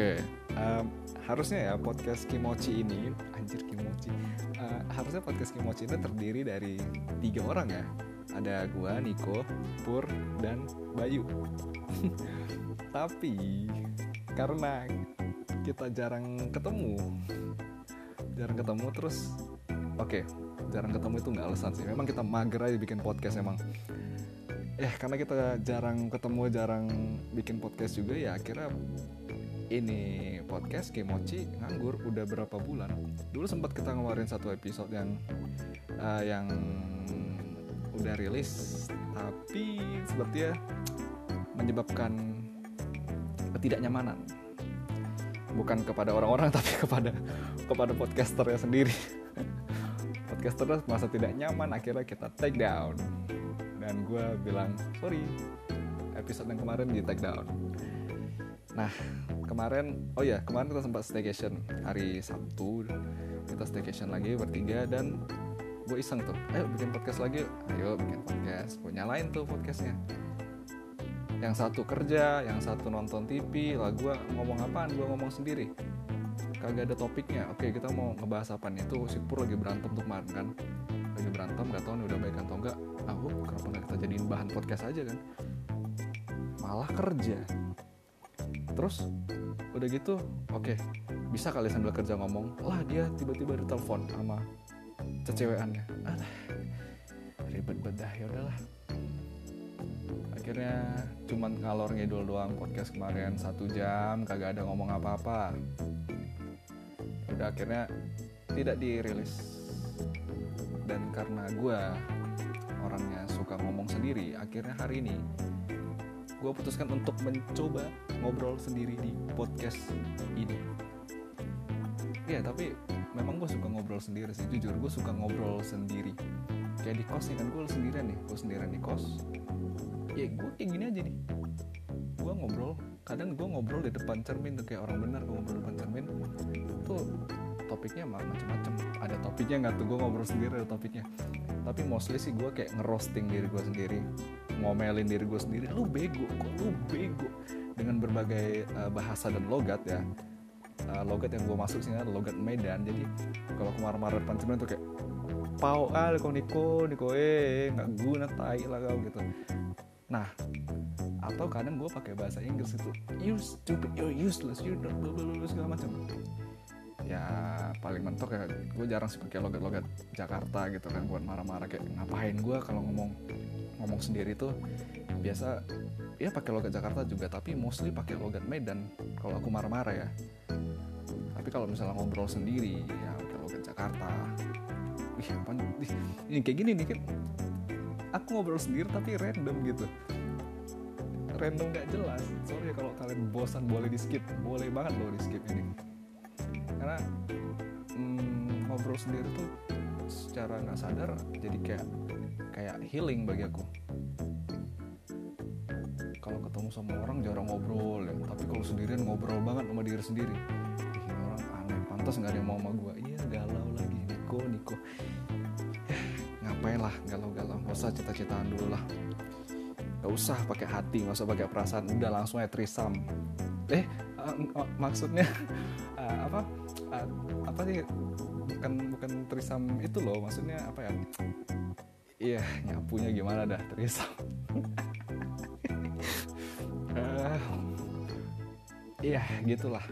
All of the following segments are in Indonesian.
Oke, um, harusnya ya podcast Kimochi ini, anjir Kimochi, uh, harusnya podcast Kimochi ini terdiri dari tiga orang ya. Ada gua, Niko, Pur, dan Bayu. Tapi karena kita jarang ketemu, jarang ketemu terus, oke, jarang ketemu itu nggak alasan sih. Memang kita mager aja bikin podcast emang. Eh karena kita jarang ketemu, jarang bikin podcast juga ya akhirnya ini podcast Kimochi nganggur udah berapa bulan? Dulu sempat kita ngeluarin satu episode yang uh, yang udah rilis tapi sepertinya menyebabkan ketidaknyamanan. Bukan kepada orang-orang tapi kepada kepada podcasternya sendiri. Podcaster masa tidak nyaman akhirnya kita take down. Dan gue bilang sorry episode yang kemarin di take down. Nah kemarin oh ya kemarin kita sempat staycation. Hari Sabtu kita staycation lagi bertiga dan gue iseng tuh ayo bikin podcast lagi ayo bikin podcast. Gue nyalain tuh podcastnya. Yang satu kerja yang satu nonton TV lah gue ngomong apaan? Gue ngomong sendiri. Kagak ada topiknya. Oke kita mau ngebahas apa nih tuh si Pur lagi berantem tuh kemarin kan? Lagi berantem gak tau nih udah baik atau enggak ah kenapa nggak kita jadiin bahan podcast aja kan? Malah kerja terus udah gitu oke okay, bisa kali sambil kerja ngomong. Lah dia tiba-tiba ditelepon sama ceceweannya. Alah ribet bedah ya udahlah. Akhirnya cuman ngalor ngidul doang podcast kemarin satu jam kagak ada ngomong apa-apa. Udah akhirnya tidak dirilis. Dan karena gue orangnya suka ngomong sendiri akhirnya hari ini gue putuskan untuk mencoba ngobrol sendiri di podcast ini. Ya tapi memang gue suka ngobrol sendiri sih. Jujur gue suka ngobrol sendiri. Kayak di kos nih kan gue sendirian nih gue sendirian di kos. Ya gue kayak gini aja nih. Gue ngobrol. Kadang gue ngobrol di depan cermin tuh kayak orang benar gue ngobrol di depan cermin. Tuh topiknya macam-macam ada topiknya nggak tuh? Gue ngobrol sendiri ada topiknya. Tapi mostly sih gue kayak ngerosting diri gue sendiri ngomelin diri gue sendiri lu bego kok lu bego? Dengan berbagai uh, bahasa dan logat ya. Uh, logat yang gue masuk sini adalah logat Medan. Jadi kalau kemarin-kemarin depan cermin tuh kayak pau ah kok Niko Niko eh nggak guna tai lah kau gitu. Nah atau kadang gue pakai bahasa Inggris itu you stupid you're useless you don't blah blah blah segala macam ya paling mentok ya gue jarang sih pakai logat-logat Jakarta gitu kan buat marah-marah kayak ngapain gue kalau ngomong ngomong sendiri tuh? Biasa ya pakai logat Jakarta juga tapi mostly pakai logat Medan kalau aku marah-marah ya. Tapi kalau misalnya ngobrol sendiri ya pakai logat Jakarta. Ih apa ini kayak gini nih kan aku ngobrol sendiri tapi random gitu. Random gak jelas. Sorry ya kalau kalian bosan boleh di skip boleh banget loh di skip ini karena hmm, ngobrol sendiri tuh secara nggak sadar jadi kayak kayak healing bagi aku. Kalau ketemu sama orang jarang ngobrol ya tapi kalau sendirian ngobrol banget sama diri sendiri. Ih, orang aneh pantas nggak ada yang mau sama gue iya galau lagi Niko Niko. Ngapain lah galau-galau. Gak usah cita-citaan dulu lah. Gak usah pakai hati gak usah pakai perasaan. Udah langsung aja trisam. Eh uh, uh, maksudnya uh, apa apa sih? Bukan bukan trisam itu loh maksudnya apa ya? Iya nyapunya gimana dah trisam. Uh, iya gitulah.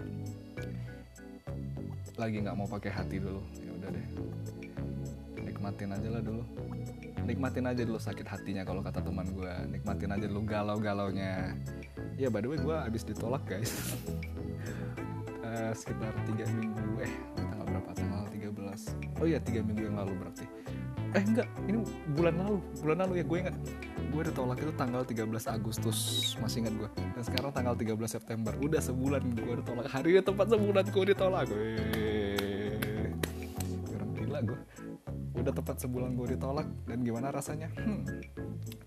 Lagi nggak mau pakai hati dulu ya udah deh. Nikmatin aja lah dulu. Nikmatin aja dulu sakit hatinya kalau kata teman gue nikmatin aja dulu galau-galaunya. Ya by the way gue abis ditolak guys uh, sekitar tiga minggu. Eh tanggal berapa? Tanggal 13 oh iya tiga minggu yang lalu berarti. Eh enggak. Ini bulan lalu. Bulan lalu ya gue ingat. Gue ditolak itu tanggal 13 Agustus. Masih ingat gue dan sekarang tanggal 13 September. Udah sebulan gue ditolak hari tepat sebulan gue ditolak gue orang gila gue udah tepat sebulan gue ditolak dan gimana rasanya? Hmm,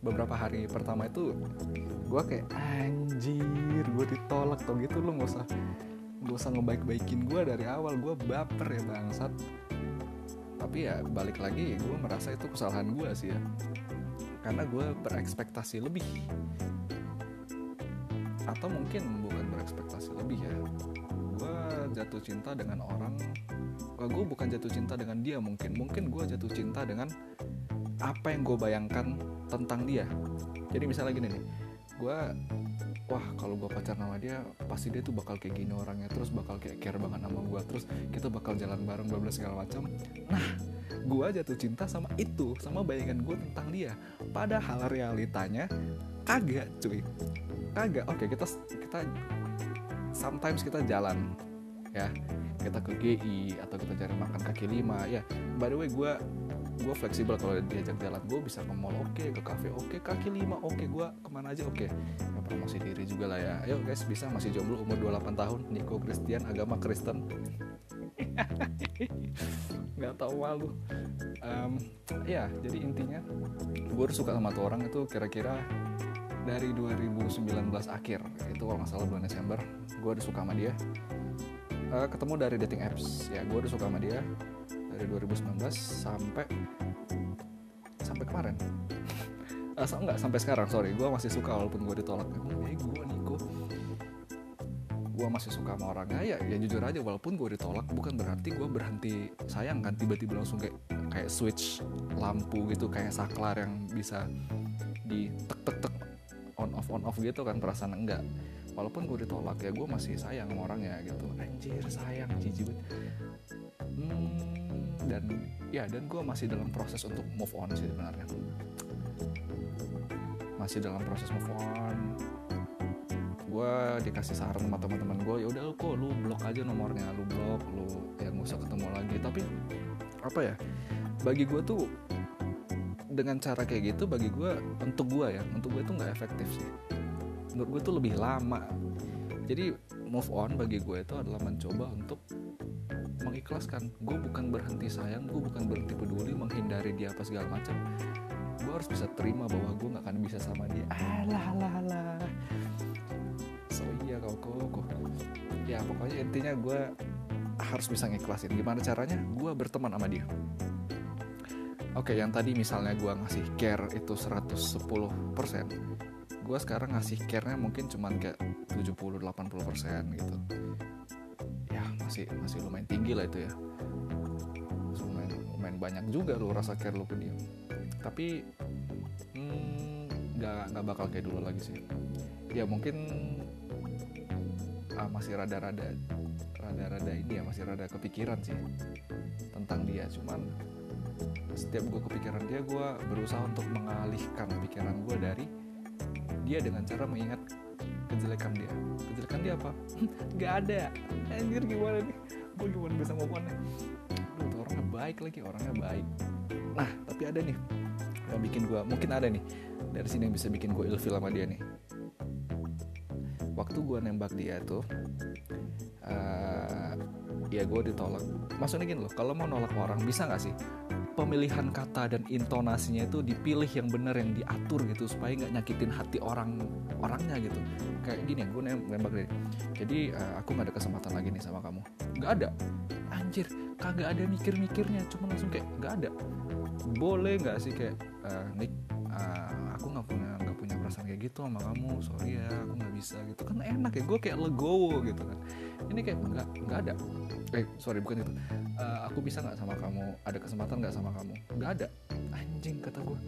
beberapa hari pertama itu gue kayak anjir gue ditolak. Tau gitu lo nggak usah gak usah ngebaik-baikin gue dari awal. Gue baper ya bangsat. Tapi ya balik lagi gue merasa itu kesalahan gue sih ya. Karena gue berekspektasi lebih. Atau mungkin bukan berekspektasi lebih ya. Gue jatuh cinta dengan orang. Gue bukan jatuh cinta dengan dia mungkin. Mungkin gue jatuh cinta dengan apa yang gue bayangkan tentang dia. Jadi misalnya gini nih gue wah kalau gue pacar sama dia pasti dia tuh bakal kayak gini orangnya terus bakal kayak care banget sama gue terus kita bakal jalan bareng bla bla segala macam. Nah gue jatuh cinta sama itu sama bayangan gue tentang dia. Padahal realitanya kagak cuy. Kagak. Oke kita kita sometimes kita jalan ya. Kita ke GI atau kita cari makan kaki lima ya. By the way gue gue fleksibel kalau diajak jalan. Gue bisa ke mall oke okay, ke cafe oke okay, kaki lima oke okay, gue ke mana aja oke. Okay. ya promosi diri juga lah ya. Ayo guys bisa masih jomblo umur 28 tahun Niko Christian agama Kristen. Nggak tahu malu. Um, ya jadi intinya gue suka sama tuh orang itu kira-kira dari 2019 akhir itu kalau nggak salah bulan Desember gue udah suka sama dia. Uh, ketemu dari dating apps ya gue udah suka sama dia dari 2019 sampai sampai kemarin. Uh, so, enggak sampai sekarang sorry. Gue masih suka walaupun gue ditolak. Emang eh, gue Niko gue masih suka sama orangnya. Ya ya jujur aja walaupun gue ditolak bukan berarti gue berhenti sayang kan? Tiba-tiba langsung kayak kayak switch lampu gitu kayak saklar yang bisa di tek tek tek on off on off gitu kan perasaan enggak. Walaupun gue ditolak ya gue masih sayang sama orangnya gitu. Anjir sayang jijik hmm, dan ya dan gue masih dalam proses untuk move on sih sebenarnya. Masih dalam proses move on. Gue dikasih saran sama teman-teman gue ya udah kok lu blok aja nomornya lu blok lu ya nggak usah ketemu lagi. Tapi apa ya bagi gue tuh dengan cara kayak gitu bagi gue untuk gue ya untuk gue itu nggak efektif sih. Menurut gue tuh lebih lama. Jadi move on bagi gue itu adalah mencoba untuk mengikhlaskan. Gue bukan berhenti sayang gue bukan berhenti peduli menghindari dia apa segala macam. Gue harus bisa terima bahwa gue nggak akan bisa sama dia. Alah alah alah. So iya kau kok ya pokoknya intinya gue harus bisa ngiklasin. Gimana caranya? Gue berteman sama dia. Oke, yang tadi misalnya gue ngasih care itu 110%, gue sekarang ngasih care-nya mungkin cuman kayak 70-80% gitu. Masih masih lumayan tinggi lah itu ya. Lumayan, lumayan banyak juga lo rasa care lo ke dia. Tapi hmm, nggak nggak bakal kayak dulu lagi sih. Ya mungkin ah, masih rada-rada rada-rada ini ya masih rada kepikiran sih tentang dia cuman setiap gue kepikiran dia gue berusaha untuk mengalihkan pikiran gue dari dia dengan cara mengingat kejelekan dia. Kejelekan dia apa? Nggak ada. Anjir gimana nih? Gue gimana bisa move on tuh orangnya baik lagi orangnya baik. Nah tapi ada nih yang bikin gue mungkin ada nih dari sini yang bisa bikin gue ilfil sama dia nih. Waktu gue nembak dia tuh uh, ya gue ditolak. Maksudnya gini loh kalau mau nolak orang bisa nggak sih pemilihan kata dan intonasinya itu dipilih yang benar yang diatur gitu supaya nggak nyakitin hati orang orangnya gitu. Kayak gini gue nembak deh jadi uh, aku nggak ada kesempatan lagi nih sama kamu. Nggak ada. Anjir kagak ada mikir-mikirnya. Cuma langsung kayak nggak ada. Boleh nggak sih kayak uh, Nick uh, aku nggak punya nggak punya perasaan kayak gitu sama kamu. Sorry ya aku nggak bisa gitu. Kan enak ya gue kayak legowo gitu kan ini kayak nggak nggak ada. Eh sorry bukan itu. Uh, aku bisa nggak sama kamu? Ada kesempatan nggak sama kamu? Nggak ada. Anjing kata gue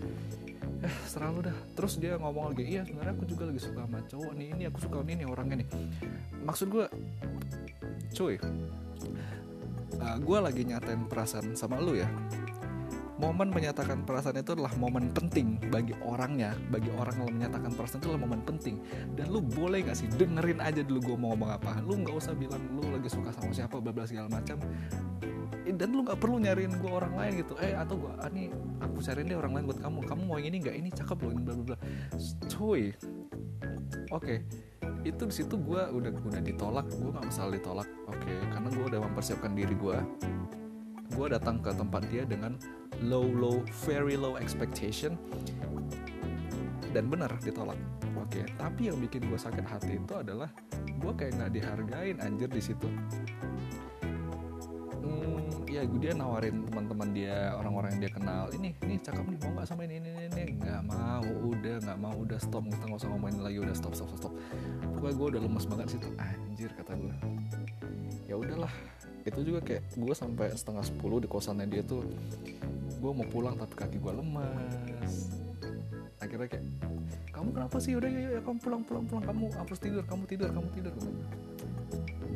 eh selalu dah. Terus dia ngomong lagi iya sebenarnya aku juga lagi suka sama cowok nih. Ini aku suka ini nih orangnya nih. Maksud gue cuy uh, gue lagi nyatain perasaan sama lu ya momen menyatakan perasaan itu adalah momen penting bagi orangnya. Bagi orang yang menyatakan perasaan itu adalah momen penting. Dan lu boleh gak sih dengerin aja dulu gue mau ngomong apa. Lu nggak usah bilang lu lagi suka sama siapa bla segala macam. Dan lu nggak perlu nyariin gue orang lain gitu. Eh atau gue ah, nih aku cariin deh orang lain buat kamu. Kamu mau yang ini nggak? Ini cakep loh ini bla bla bla. Cuy. Oke. Okay. itu di situ gue udah udah ditolak. Gue nggak masalah ditolak. Oke. Okay. karena gue udah mempersiapkan diri gue gue datang ke tempat dia dengan low low very low expectation. Dan benar ditolak. Oke tapi yang bikin gue sakit hati itu adalah gue kayak nggak dihargain anjir di situ. Hmm, ya gue dia nawarin teman-teman dia orang-orang yang dia kenal ini ini cakep nih mau nggak sama ini ini ini nggak mau udah nggak mau udah stop kita nggak usah ngomongin lagi udah stop stop stop, stop. pokoknya gue udah lemes banget situ. Anjir kata gue ya udahlah. Itu juga kayak gue sampai setengah sepuluh di kosannya dia tuh gue mau pulang tapi kaki gue lemas. Akhirnya kayak kamu kenapa sih? Udah ya, kamu pulang pulang pulang. Kamu harus tidur kamu tidur kamu tidur.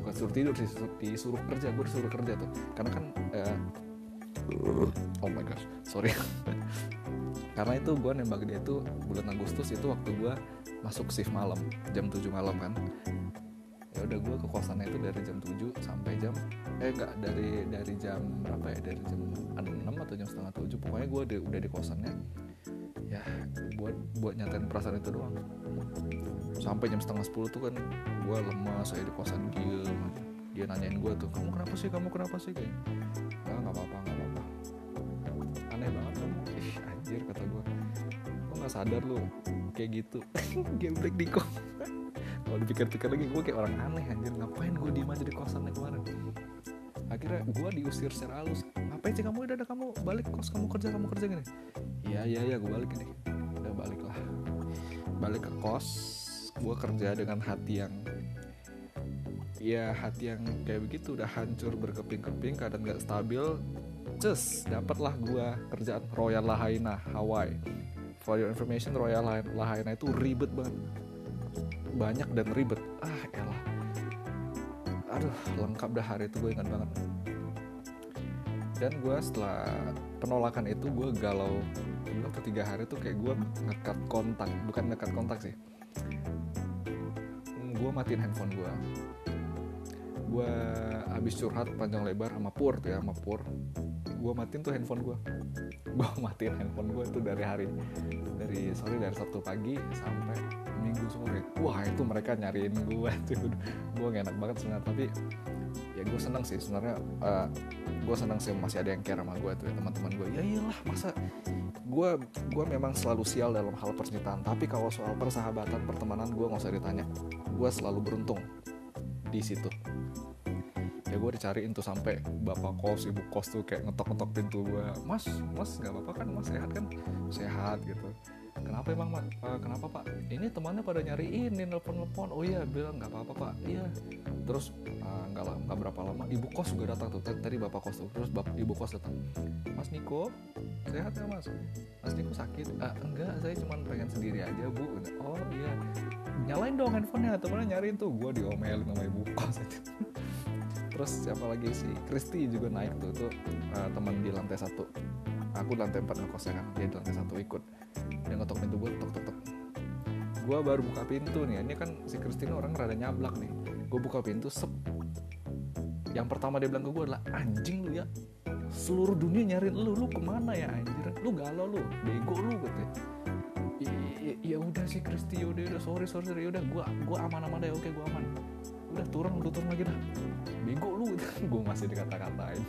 Bukan suruh tidur sih disuruh, disuruh kerja gue disuruh kerja tuh. Karena kan eh, oh my gosh sorry. Karena itu gue nembak dia tuh bulan Agustus itu waktu gue masuk shift malam jam 7 malam kan. Ya udah gue ke kosannya itu dari jam 7 sampai jam eh enggak dari dari jam berapa ya? Dari jam 6 atau jam setengah 7 pokoknya gue udah, udah di kosannya. Ya buat buat nyatain perasaan itu doang. Sampai jam setengah 10 tuh kan gue lemas saya di kosan diem dia nanyain gue tuh kamu kenapa sih? Kamu kenapa sih? Kayak nggak nggak apa-apa nggak apa-apa. Aneh banget kamu ih anjir kata gue lo nggak sadar lu kayak gitu. Gameplay Diko kalau dipikir-pikir lagi gue kayak orang aneh anjir. Ngapain gue diem aja di kosannya kemarin akhirnya gue diusir secara halus. Ngapain sih kamu? Udah ada kamu balik kos kamu kerja kamu kerja gini. Iya iya iya gue balik ini. Udah balik lah. Balik ke kos gue kerja dengan hati yang ya hati yang kayak begitu. Udah hancur berkeping-keping keadaan gak stabil. Cus dapatlah gue kerjaan Royal Lahaina Hawaii. For your information Royal Lahaina itu ribet banget. Banyak dan ribet. Ah elah aduh lengkap dah hari itu gue ingat banget. Dan gue setelah penolakan itu gue galau dua atau tiga hari tuh kayak gue ngekat kontak bukan ngekat kontak sih. Gue matiin handphone gue gue abis curhat panjang lebar sama Pur tuh ya sama Pur. Gue matiin tuh handphone gue gue matiin handphone gue tuh dari hari dari sorry dari Sabtu pagi sampai Minggu sore wah itu mereka nyariin gue tuh. Gue gak enak banget sebenarnya tapi ya gue seneng sih sebenarnya uh, gue seneng sih masih ada yang care sama gue tuh ya teman-teman gue ya iyalah masa gue gue memang selalu sial dalam hal percintaan. Tapi kalau soal persahabatan pertemanan gue nggak usah ditanya. Gue selalu beruntung di situ gue dicariin tuh sampai bapak kos ibu kos tuh kayak ngetok-ngetok pintu gue mas mas nggak apa-apa kan? Mas sehat kan? Sehat gitu. Kenapa emang mas? Uh, kenapa pak? Ini temannya pada nyariin nih nelpon nelpon oh iya bilang nggak apa-apa pak. Iya. Terus nggak uh, nggak berapa lama ibu kos juga datang tuh tadi bapak kos tuh. Terus bapak ibu kos datang. Mas Niko sehat nggak mas? Mas Niko sakit. Ah, enggak saya cuma pengen sendiri aja bu. Oh iya. Nyalain dong handphonenya temennya nyariin tuh. Gue diomelin sama ibu kos terus siapa lagi sih? Kristi juga naik tuh tuh uh, teman di lantai satu. Aku di lantai empat ngekosnya kan dia di lantai satu ikut. Dia ngetok pintu gue tok tok tok. Gue baru buka pintu nih ini kan si Kristi orang rada nyablak nih. Gue buka pintu sep. Yang pertama dia bilang ke gue adalah anjing lu ya seluruh dunia nyariin lu lu ke mana ya anjir? Lu galau lu bego lu gitu ya udah sih Kristi ya udah udah sorry sorry sorry udah gue gue aman aman deh oke gue aman udah turun udah turun lagi dah. Bego lu. Gue masih dikata-katain.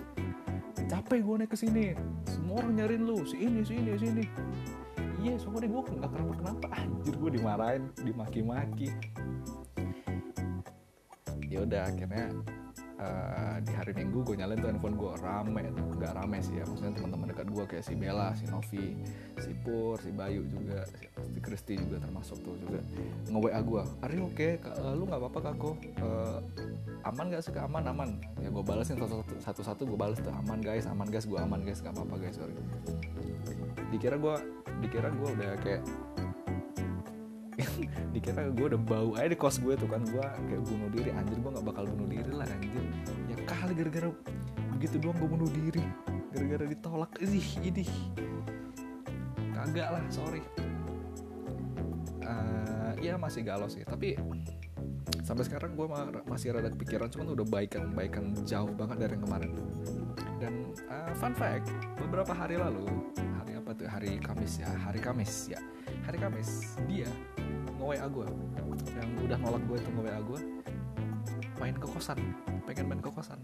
Capek gue naik ke sini. Semua orang nyariin lu. Si ini si ini si ini. Iya soalnya gue nggak kenapa kenapa? Anjir gue dimarahin dimaki-maki. Ya udah akhirnya uh, di hari minggu gue nyalain tuh handphone gue rame nggak rame sih ya. Maksudnya teman-teman dekat gue kayak si Bella si Novi si Pur si Bayu juga si Kristi juga termasuk tuh juga nge WA gue Ari oke okay? uh, lu nggak apa-apa kako. Uh, aman gak sih aman aman. Ya gue balesin satu-satu gue balas tuh. Aman guys aman guys. Gue aman guys. Gak apa-apa guys. Sorry. Dikira gue dikira gue udah kayak dikira gue udah bau aja di kos gue tuh kan. Gue kayak bunuh diri. Anjir gue nggak bakal bunuh diri lah anjir. Ya kali gara-gara begitu doang gue bunuh diri. Gara-gara ditolak. Ih ini kagak lah sorry. Uh, ya masih galau sih. Tapi sampai sekarang gue masih rada kepikiran. Cuman udah baikan baikan jauh banget dari yang kemarin. Dan uh, fun fact beberapa hari lalu hari apa tuh? Hari Kamis ya. Hari Kamis ya. Hari Kamis dia nge-WA gue yang udah nolak gue itu nge-WA gue main ke kosan. Pengen main ke kosan.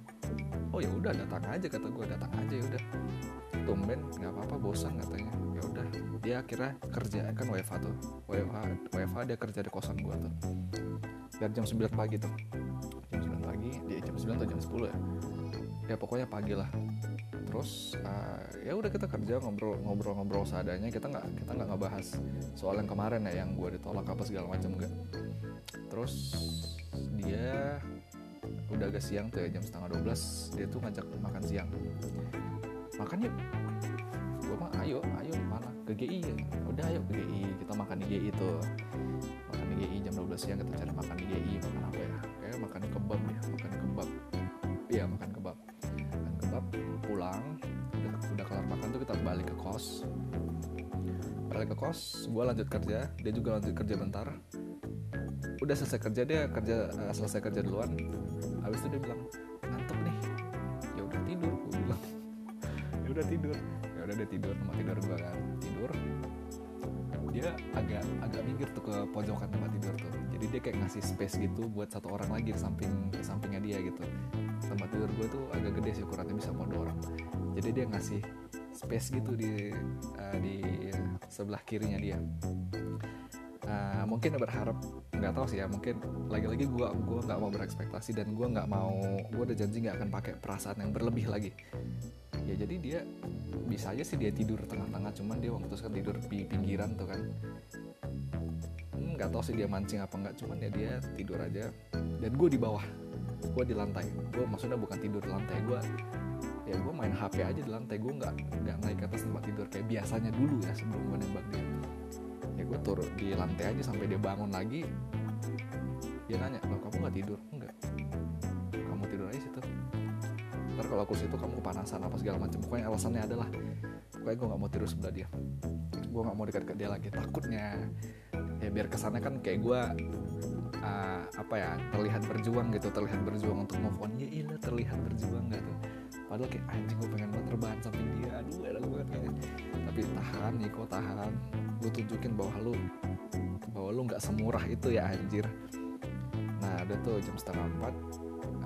Oh ya udah datang aja kata gue datang aja ya udah. Tumben nggak apa-apa bosan katanya. Ya udah. Dia akhirnya kerja kan WFA tuh. WFA WFA dia kerja di kosan gue tuh. Dari jam 9 pagi tuh. Jam 9 pagi dia jam 9 atau jam 10 ya? Ya pokoknya pagi lah terus uh, ya udah kita kerja ngobrol ngobrol ngobrol seadanya. Kita nggak kita nggak ngebahas soal yang kemarin ya yang gue ditolak apa segala macam enggak terus dia udah agak siang tuh ya jam setengah 12 dia tuh ngajak makan siang. Makan yuk. Gue mah ayo ayo mana ke GI ya udah ayo ke GI kita makan di GI tuh. Makan di GI jam 12 siang kita cari makan di GI makan apa ya? Kayak makan kebab ya makan kebab balik ke kos gue lanjut kerja dia juga lanjut kerja bentar. Udah selesai kerja dia kerja uh, selesai kerja duluan. Habis itu dia bilang ngantuk nih. Ya udah tidur gue bilang. Ya udah tidur. Ya udah dia tidur tempat tidur gue kan tidur. Dia agak agak minggir tuh ke pojokan tempat tidur tuh. Jadi dia kayak ngasih space gitu buat satu orang lagi di samping di sampingnya dia gitu. Tempat tidur gue tuh agak gede sih ukurannya bisa mau dua orang jadi dia ngasih space gitu di uh, di sebelah kirinya dia. Uh, mungkin berharap nggak tahu sih ya mungkin lagi-lagi gue gua nggak mau berekspektasi dan gue nggak mau gue udah janji nggak akan pakai perasaan yang berlebih lagi. Ya jadi dia bisa aja sih dia tidur tengah-tengah cuman dia memutuskan tidur di pinggiran tuh kan. Nggak hmm, tahu sih dia mancing apa nggak cuman ya dia tidur aja. Dan gue di bawah gue di lantai. Gue maksudnya bukan tidur di lantai gue ya gue main HP aja di lantai gue nggak nggak naik ke atas tempat tidur kayak biasanya dulu ya sebelum gue nembak dia. Ya gue turun di lantai aja sampai dia bangun lagi dia nanya lo kamu nggak tidur? Enggak. Kamu tidur aja situ. Ntar kalau aku situ kamu kepanasan apa segala macam pokoknya alasannya adalah pokoknya gue nggak mau tidur sebelah dia. Gue nggak mau dekat ke dia lagi takutnya ya biar kesannya kan kayak gue uh, apa ya terlihat berjuang gitu terlihat berjuang untuk move on. Ya iya terlihat berjuang gitu padahal kayak anjing gue pengen banget rebahan samping dia. Aduh enak banget kayaknya. Tapi tahan Niko tahan. Gue tunjukin bahwa lu bahwa lu nggak semurah itu ya anjir. Nah udah tuh jam setengah empat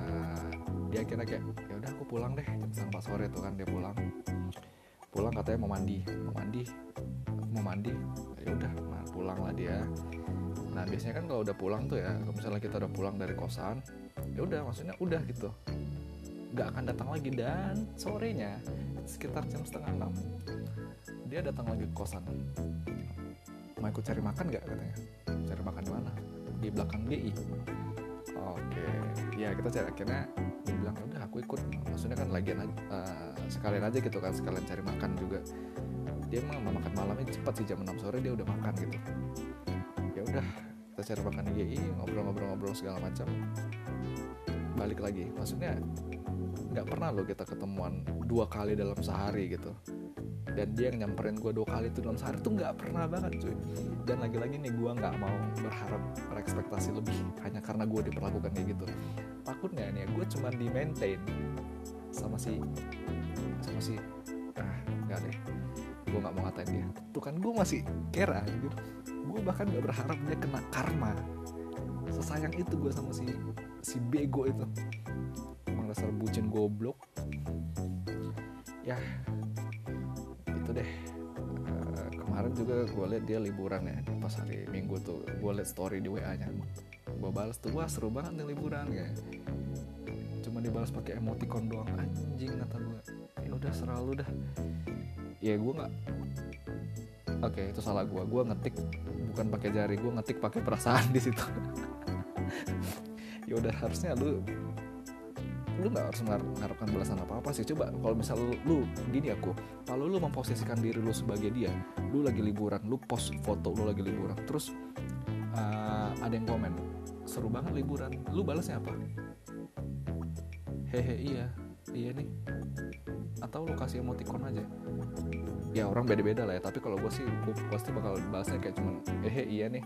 uh, dia kira kayak ya udah aku pulang deh. Jam setengah empat sore tuh kan dia pulang. Pulang katanya mau mandi mau mandi mau mandi. Ya udah nah pulang lah dia. Nah biasanya kan kalau udah pulang tuh ya kalau misalnya kita udah pulang dari kosan ya udah maksudnya udah gitu nggak akan datang lagi. Dan sorenya sekitar jam setengah enam dia datang lagi ke kosan. Mau ikut cari makan nggak katanya? Cari makan di mana? Di belakang GI oke ya kita cari akhirnya dia bilang ya udah aku ikut. Maksudnya kan lagi uh, sekalian aja gitu kan sekalian cari makan juga. Dia emang mau makan malamnya cepat sih jam 6 sore dia udah makan gitu. Ya udah kita cari makan di GI ngobrol-ngobrol-ngobrol segala macam. Balik lagi. Maksudnya nggak pernah loh kita ketemuan dua kali dalam sehari gitu. Dan dia yang nyamperin gue dua kali itu dalam sehari tuh nggak pernah banget cuy. Dan lagi-lagi nih gue nggak mau berharap berekspektasi lebih hanya karena gue diperlakukan kayak gitu. Takutnya nih gue cuma di maintain sama si sama si ah nggak deh. Gue nggak mau ngatain dia. Tuh kan gue masih kera gitu. Gue bahkan nggak berharap dia kena karma. Sesayang itu gue sama si si bego itu dasar bucin goblok. Ya itu deh. Uh, kemarin juga gue liat dia liburan ya pas hari minggu tuh. Gue liat story di wa nya gue balas tuh wah seru banget nih liburan ya. Cuma dibalas pakai emoticon doang. Anjing kata gue ya udah selalu dah. Ya gue nggak oke okay, itu salah gue gue ngetik bukan pakai jari gue ngetik pakai perasaan di situ. Ya udah harusnya lu lu nggak harus mengharapkan balasan apa apa sih. Coba kalau misal lu, gini aku kalau lu memposisikan diri lu sebagai dia lu lagi liburan lu post foto lu lagi liburan terus uh, ada yang komen seru banget liburan lu balasnya apa? Hehe iya iya nih. Atau lu kasih emoticon aja. Ya orang beda-beda lah ya tapi kalau gue sih gue pasti bakal balasnya kayak cuman hehe iya nih.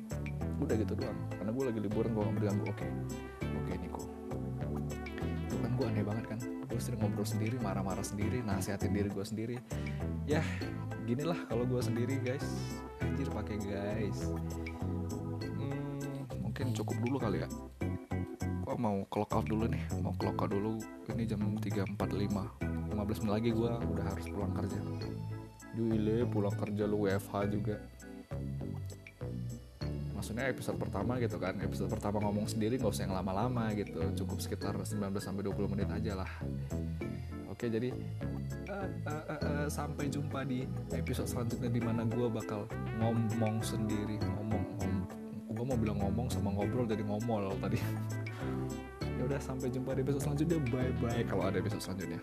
Udah gitu doang karena gue lagi liburan gue gak berganggu oke oke sering ngobrol sendiri marah-marah sendiri nasihatin diri gue sendiri. Ya gini lah kalau gue sendiri guys. Anjir pakai guys. Hmm, mungkin cukup dulu kali ya. Gue mau clock out dulu nih. Mau clock dulu. Ini jam 3.45 15 menit lagi gue udah harus pulang kerja. Juile pulang kerja lu WFH juga maksudnya episode pertama gitu kan. Episode pertama ngomong sendiri nggak usah yang lama-lama gitu. Cukup sekitar 19 sampai 20 menit aja lah. Oke jadi uh, uh, uh, uh, sampai jumpa di episode selanjutnya di mana gue bakal ngomong sendiri. Ngomong ngomong gue mau bilang ngomong sama ngobrol jadi ngomol tadi. Ya udah sampai jumpa di episode selanjutnya. Bye bye kalau ada episode selanjutnya